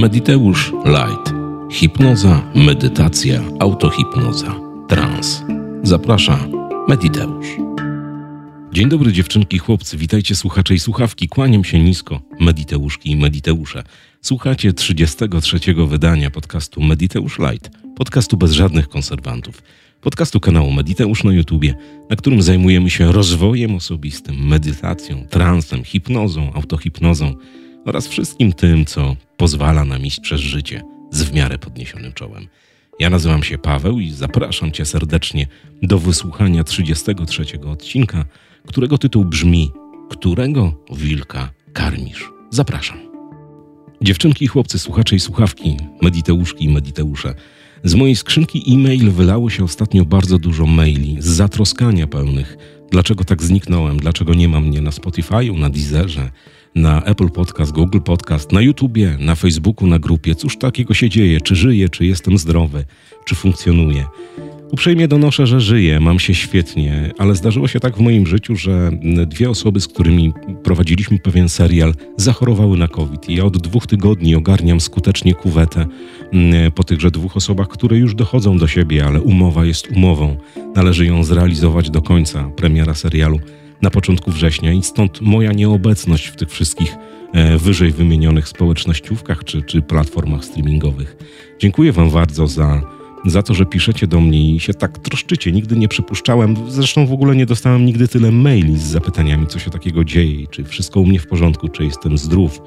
Mediteusz Light. Hipnoza, medytacja, autohipnoza, trans. Zaprasza Mediteusz. Dzień dobry dziewczynki, chłopcy, witajcie słuchacze i słuchawki. Kłaniam się nisko, Mediteuszki i Mediteusze. Słuchacie 33 wydania podcastu Mediteusz Light, podcastu bez żadnych konserwantów, podcastu kanału Mediteusz na YouTubie, na którym zajmujemy się rozwojem osobistym, medytacją, transem, hipnozą, autohipnozą oraz wszystkim tym, co pozwala nam iść przez życie z w miarę podniesionym czołem. Ja nazywam się Paweł i zapraszam Cię serdecznie do wysłuchania 33 odcinka, którego tytuł brzmi Którego wilka karmisz? Zapraszam. Dziewczynki chłopcy, słuchacze i słuchawki, mediteuszki i mediteusze. Z mojej skrzynki e-mail wylało się ostatnio bardzo dużo maili z zatroskania pełnych. Dlaczego tak zniknąłem? Dlaczego nie ma mnie na Spotify'u, na Deezerze, na Apple Podcast, Google Podcast, na YouTubie, na Facebooku, na grupie. Cóż takiego się dzieje? Czy żyję, czy jestem zdrowy, czy funkcjonuję? Uprzejmie donoszę, że żyję, mam się świetnie, ale zdarzyło się tak w moim życiu, że dwie osoby, z którymi prowadziliśmy pewien serial, zachorowały na COVID. I ja od dwóch tygodni ogarniam skutecznie kuwetę po tychże dwóch osobach, które już dochodzą do siebie, ale umowa jest umową. Należy ją zrealizować do końca, premiera serialu na początku września i stąd moja nieobecność w tych wszystkich e, wyżej wymienionych społecznościówkach czy, czy platformach streamingowych. Dziękuję Wam bardzo za, za to, że piszecie do mnie i się tak troszczycie. Nigdy nie przypuszczałem, zresztą w ogóle nie dostałem nigdy tyle maili z zapytaniami, co się takiego dzieje, czy wszystko u mnie w porządku, czy jestem zdrów.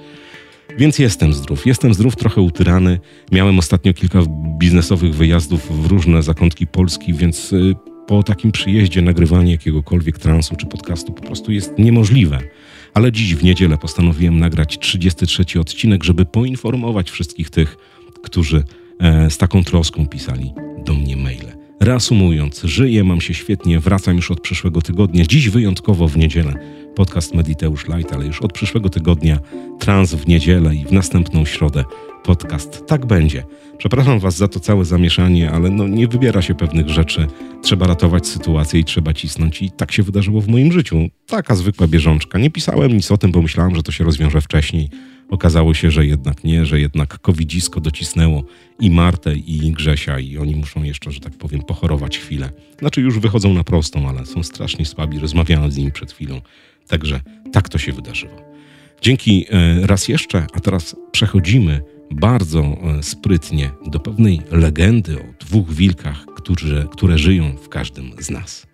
Więc jestem zdrów. Jestem zdrów, trochę utyrany. Miałem ostatnio kilka biznesowych wyjazdów w różne zakątki Polski, więc y, po takim przyjeździe nagrywanie jakiegokolwiek transu czy podcastu po prostu jest niemożliwe. Ale dziś w niedzielę postanowiłem nagrać 33 odcinek, żeby poinformować wszystkich tych, którzy z taką troską pisali do mnie maile. Reasumując, żyję, mam się świetnie, wracam już od przyszłego tygodnia. Dziś wyjątkowo w niedzielę podcast Mediteusz Light, ale już od przyszłego tygodnia trans w niedzielę i w następną środę podcast. Tak będzie. Przepraszam Was za to całe zamieszanie, ale no nie wybiera się pewnych rzeczy. Trzeba ratować sytuację i trzeba cisnąć. I tak się wydarzyło w moim życiu. Taka zwykła bieżączka. Nie pisałem nic o tym, bo myślałem, że to się rozwiąże wcześniej. Okazało się, że jednak nie, że jednak covidzisko docisnęło i Martę, i Grzesia, i oni muszą jeszcze, że tak powiem, pochorować chwilę. Znaczy już wychodzą na prostą, ale są strasznie słabi. Rozmawiałem z nimi przed chwilą. Także tak to się wydarzyło. Dzięki e, raz jeszcze, a teraz przechodzimy bardzo e, sprytnie do pewnej legendy o dwóch wilkach, którzy, które żyją w każdym z nas.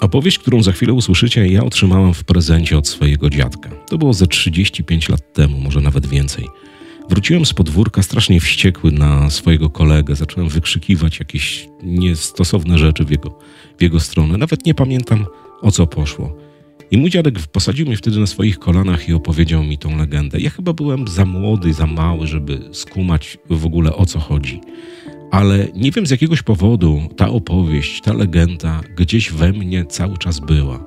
Opowieść, którą za chwilę usłyszycie, ja otrzymałem w prezencie od swojego dziadka. To było ze 35 lat temu, może nawet więcej. Wróciłem z podwórka strasznie wściekły na swojego kolegę. Zacząłem wykrzykiwać jakieś niestosowne rzeczy w jego, w jego stronę. Nawet nie pamiętam o co poszło. I mój dziadek posadził mnie wtedy na swoich kolanach i opowiedział mi tą legendę. Ja chyba byłem za młody, za mały, żeby skumać w ogóle o co chodzi. Ale nie wiem z jakiegoś powodu ta opowieść, ta legenda gdzieś we mnie cały czas była.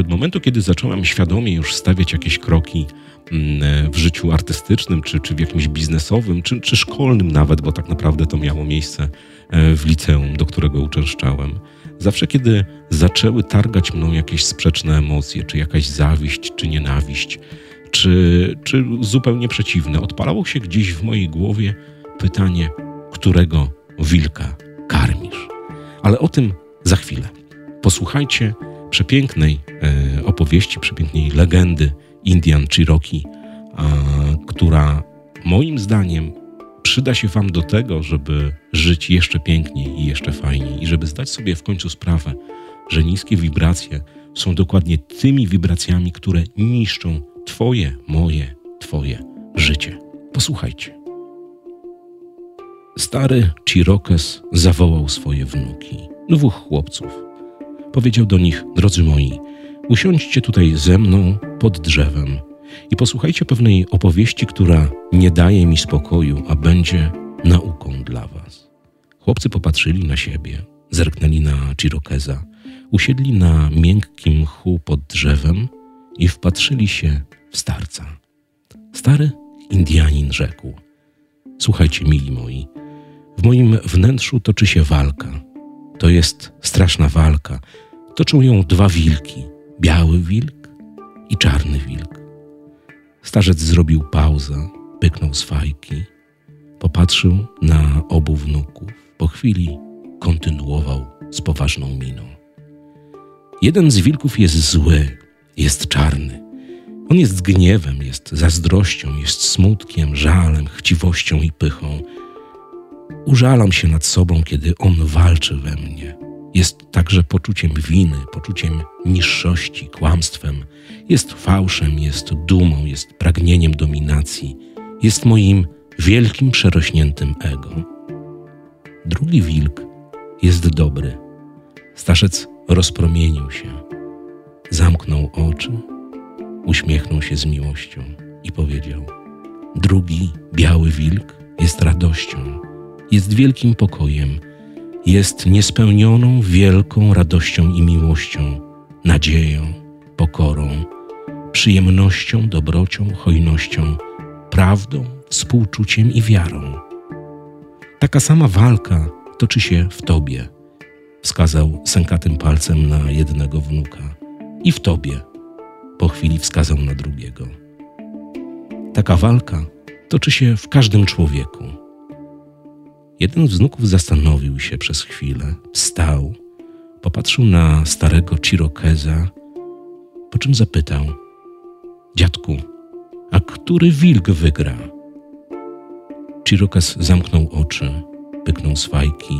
Od momentu, kiedy zacząłem świadomie już stawiać jakieś kroki mm, w życiu artystycznym, czy, czy w jakimś biznesowym, czy, czy szkolnym nawet, bo tak naprawdę to miało miejsce e, w liceum, do którego uczęszczałem, Zawsze, kiedy zaczęły targać mną jakieś sprzeczne emocje, czy jakaś zawiść, czy nienawiść, czy, czy zupełnie przeciwne, odpalało się gdzieś w mojej głowie pytanie, którego wilka karmisz? Ale o tym za chwilę. Posłuchajcie przepięknej e, opowieści, przepięknej legendy Indian Cherokee, która moim zdaniem przyda się Wam do tego, żeby żyć jeszcze piękniej i jeszcze fajniej, i żeby zdać sobie w końcu sprawę, że niskie wibracje są dokładnie tymi wibracjami, które niszczą Twoje, moje, Twoje życie. Posłuchajcie. Stary Chirokes zawołał swoje wnuki, dwóch chłopców. Powiedział do nich: Drodzy moi, usiądźcie tutaj ze mną pod drzewem i posłuchajcie pewnej opowieści, która nie daje mi spokoju, a będzie nauką dla was. Chłopcy popatrzyli na siebie, zerknęli na Chirokeza, usiedli na miękkim mchu pod drzewem i wpatrzyli się w starca. Stary Indianin rzekł: Słuchajcie, mili moi, w moim wnętrzu toczy się walka. To jest straszna walka. Toczą ją dwa wilki: biały wilk i czarny wilk. Starzec zrobił pauzę, pyknął z fajki Popatrzył na obu wnuków. Po chwili kontynuował z poważną miną. Jeden z wilków jest zły, jest czarny. On jest gniewem, jest zazdrością, jest smutkiem, żalem, chciwością i pychą. Użalam się nad sobą, kiedy on walczy we mnie. Jest także poczuciem winy, poczuciem niższości, kłamstwem, jest fałszem, jest dumą, jest pragnieniem dominacji, jest moim wielkim przerośniętym ego. Drugi wilk jest dobry. Staszec rozpromienił się, zamknął oczy, uśmiechnął się z miłością i powiedział: Drugi, biały wilk, jest radością, jest wielkim pokojem, jest niespełnioną wielką radością i miłością, nadzieją, pokorą, przyjemnością, dobrocią, hojnością, prawdą, współczuciem i wiarą. Taka sama walka toczy się w tobie, wskazał sękatym palcem na jednego wnuka, i w tobie, po chwili wskazał na drugiego. Taka walka toczy się w każdym człowieku. Jeden z wnuków zastanowił się przez chwilę, wstał, popatrzył na starego Chirokeza, po czym zapytał: Dziadku, a który wilk wygra? Chirokez zamknął oczy, pyknął swajki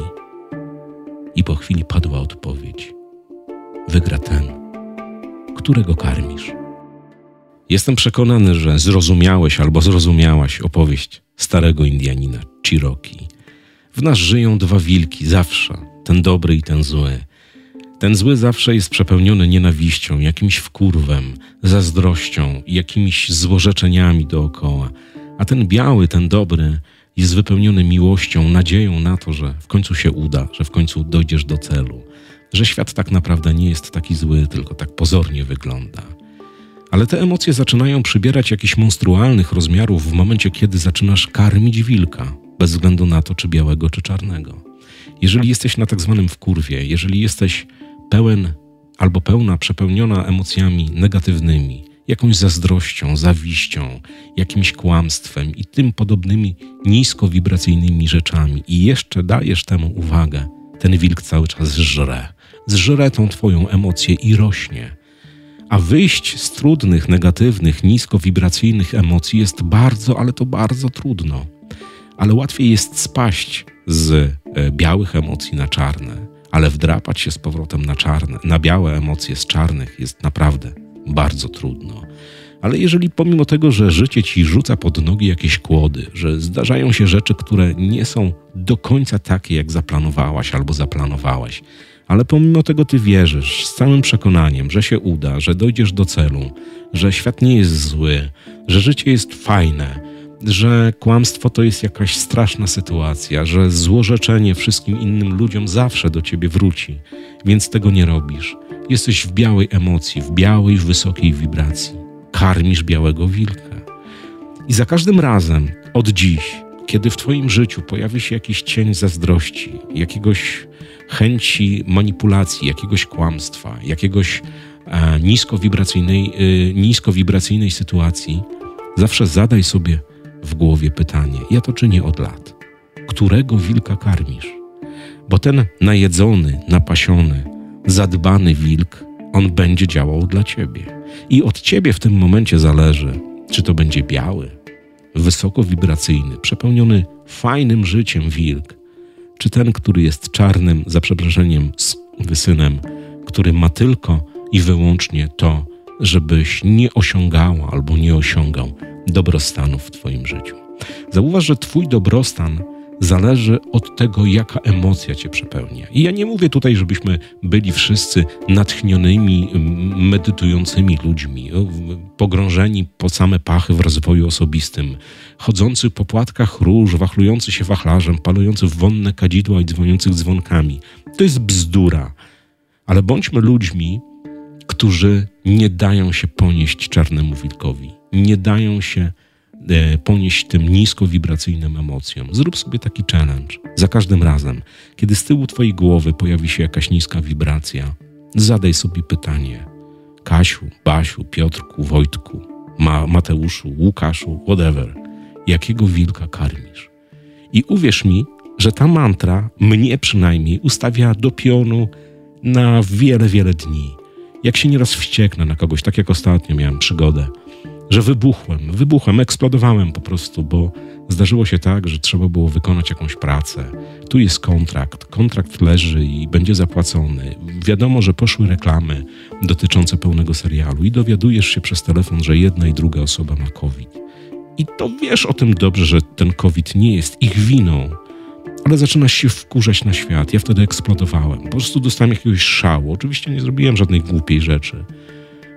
i po chwili padła odpowiedź: Wygra ten, którego karmisz. Jestem przekonany, że zrozumiałeś albo zrozumiałaś opowieść starego Indianina Cherokee. W nas żyją dwa wilki zawsze, ten dobry i ten zły. Ten zły zawsze jest przepełniony nienawiścią, jakimś wkurwem, zazdrością jakimiś złorzeczeniami dookoła. A ten biały, ten dobry, jest wypełniony miłością, nadzieją na to, że w końcu się uda, że w końcu dojdziesz do celu, że świat tak naprawdę nie jest taki zły, tylko tak pozornie wygląda. Ale te emocje zaczynają przybierać jakichś monstrualnych rozmiarów w momencie, kiedy zaczynasz karmić wilka, bez względu na to, czy białego, czy czarnego. Jeżeli jesteś na tak zwanym wkurwie, jeżeli jesteś pełen albo pełna, przepełniona emocjami negatywnymi, jakąś zazdrością, zawiścią, jakimś kłamstwem i tym podobnymi niskowibracyjnymi rzeczami i jeszcze dajesz temu uwagę, ten wilk cały czas żre. Zżre tą twoją emocję i rośnie. A wyjść z trudnych, negatywnych, niskowibracyjnych emocji jest bardzo, ale to bardzo trudno. Ale łatwiej jest spaść z e, białych emocji na czarne, ale wdrapać się z powrotem na czarne, na białe emocje z czarnych jest naprawdę bardzo trudno. Ale jeżeli pomimo tego, że życie ci rzuca pod nogi jakieś kłody, że zdarzają się rzeczy, które nie są do końca takie, jak zaplanowałaś albo zaplanowałeś, ale pomimo tego ty wierzysz z całym przekonaniem, że się uda, że dojdziesz do celu, że świat nie jest zły, że życie jest fajne, że kłamstwo to jest jakaś straszna sytuacja, że złorzeczenie wszystkim innym ludziom zawsze do ciebie wróci, więc tego nie robisz. Jesteś w białej emocji, w białej, wysokiej wibracji. Karmisz białego wilka. I za każdym razem od dziś, kiedy w Twoim życiu pojawi się jakiś cień zazdrości, jakiegoś chęci manipulacji, jakiegoś kłamstwa, jakiegoś e, niskowibracyjnej, e, niskowibracyjnej sytuacji, zawsze zadaj sobie w głowie pytanie. Ja to czynię od lat. Którego wilka karmisz? Bo ten najedzony, napasiony, zadbany wilk, on będzie działał dla ciebie. I od ciebie w tym momencie zależy, czy to będzie biały, wysoko wibracyjny, przepełniony fajnym życiem wilk, czy ten, który jest czarnym, za przeproszeniem, wysynem, który ma tylko i wyłącznie to, żebyś nie osiągała albo nie osiągał dobrostanu w Twoim życiu. Zauważ, że Twój dobrostan zależy od tego, jaka emocja cię przepełnia. I ja nie mówię tutaj, żebyśmy byli wszyscy natchnionymi, medytującymi ludźmi, pogrążeni po same pachy w rozwoju osobistym, chodzący po płatkach róż, wachlujący się wachlarzem, palujący w wonne kadzidła i dzwoniących dzwonkami. To jest bzdura. Ale bądźmy ludźmi, którzy nie dają się ponieść czarnemu wilkowi, nie dają się ponieść tym niskowibracyjnym emocjom. Zrób sobie taki challenge. Za każdym razem, kiedy z tyłu Twojej głowy pojawi się jakaś niska wibracja, zadaj sobie pytanie: Kasiu, Basiu, Piotrku, Wojtku, Ma Mateuszu, Łukaszu, whatever, jakiego wilka karmisz? I uwierz mi, że ta mantra mnie przynajmniej ustawia do pionu na wiele, wiele dni. Jak się nieraz wścieknę na kogoś, tak jak ostatnio miałem przygodę, że wybuchłem, wybuchłem, eksplodowałem po prostu, bo zdarzyło się tak, że trzeba było wykonać jakąś pracę. Tu jest kontrakt, kontrakt leży i będzie zapłacony. Wiadomo, że poszły reklamy dotyczące pełnego serialu i dowiadujesz się przez telefon, że jedna i druga osoba ma COVID. I to wiesz o tym dobrze, że ten COVID nie jest ich winą, ale zaczynasz się wkurzać na świat. Ja wtedy eksplodowałem. Po prostu dostałem jakiegoś szału. Oczywiście nie zrobiłem żadnej głupiej rzeczy,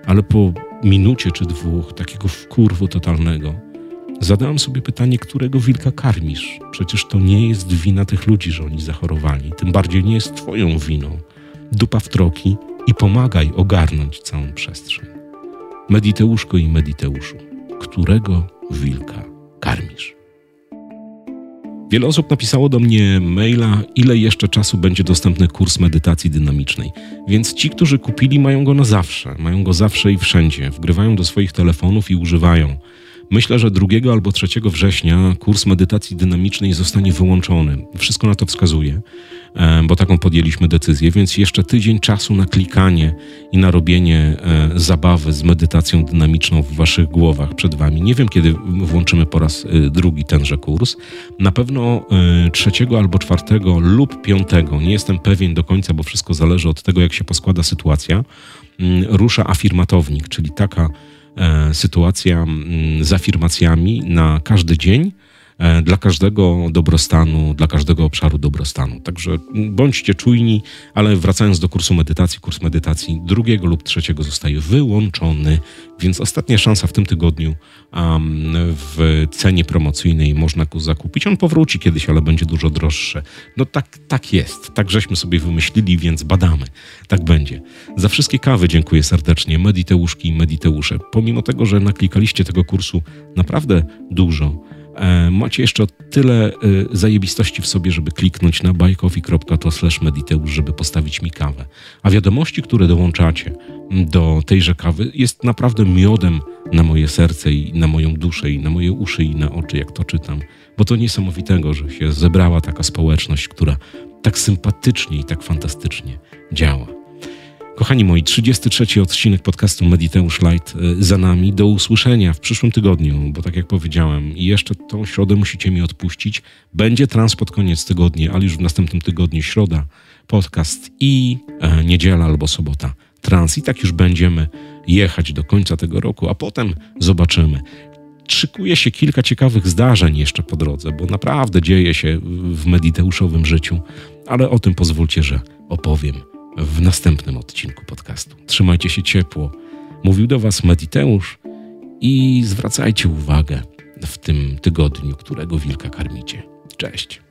ale po minucie czy dwóch takiego wkurwu totalnego zadałem sobie pytanie, którego wilka karmisz? Przecież to nie jest wina tych ludzi, że oni zachorowali. Tym bardziej nie jest twoją winą. Dupa w troki i pomagaj ogarnąć całą przestrzeń. Mediteuszko i Mediteuszu, którego wilka karmisz? Wiele osób napisało do mnie maila, ile jeszcze czasu będzie dostępny kurs medytacji dynamicznej. Więc ci, którzy kupili, mają go na zawsze, mają go zawsze i wszędzie, wgrywają do swoich telefonów i używają. Myślę, że 2 albo 3 września kurs medytacji dynamicznej zostanie wyłączony. Wszystko na to wskazuje, e, bo taką podjęliśmy decyzję, więc jeszcze tydzień czasu na klikanie i na robienie e, zabawy z medytacją dynamiczną w waszych głowach przed wami. Nie wiem, kiedy włączymy po raz e, drugi tenże kurs. Na pewno trzeciego albo czwartego lub piątego, nie jestem pewien do końca, bo wszystko zależy od tego, jak się poskłada sytuacja, mm, rusza afirmatownik, czyli taka sytuacja mm, z afirmacjami na każdy dzień. E, dla każdego dobrostanu, dla każdego obszaru dobrostanu. Także bądźcie czujni, ale wracając do kursu medytacji, kurs medytacji drugiego lub trzeciego zostaje wyłączony, więc ostatnia szansa w tym tygodniu um, w cenie promocyjnej można go zakupić. On powróci kiedyś, ale będzie dużo droższe. No tak, tak jest. Tak żeśmy sobie wymyślili, więc badamy. Tak będzie. Za wszystkie kawy dziękuję serdecznie. Mediteuszki i Mediteusze. Pomimo tego, że naklikaliście tego kursu naprawdę dużo, E, macie jeszcze tyle e, zajebistości w sobie, żeby kliknąć na buycoffee.to mediteusz, żeby postawić mi kawę. A wiadomości, które dołączacie do tejże kawy jest naprawdę miodem na moje serce i na moją duszę i na moje uszy i na oczy, jak to czytam. Bo to niesamowitego, że się zebrała taka społeczność, która tak sympatycznie i tak fantastycznie działa. Kochani moi, 33 odcinek podcastu Mediteusz Light y, za nami. Do usłyszenia w przyszłym tygodniu, bo tak jak powiedziałem, jeszcze tą środę musicie mi odpuścić. Będzie trans pod koniec tygodnia, ale już w następnym tygodniu środa podcast i e, niedziela albo sobota trans. I tak już będziemy jechać do końca tego roku, a potem zobaczymy. Szykuje się kilka ciekawych zdarzeń jeszcze po drodze, bo naprawdę dzieje się w mediteuszowym życiu, ale o tym pozwólcie, że opowiem w następnym odcinku podcastu. Trzymajcie się ciepło. Mówił do Was Mediteusz i zwracajcie uwagę w tym tygodniu, którego wilka karmicie. Cześć.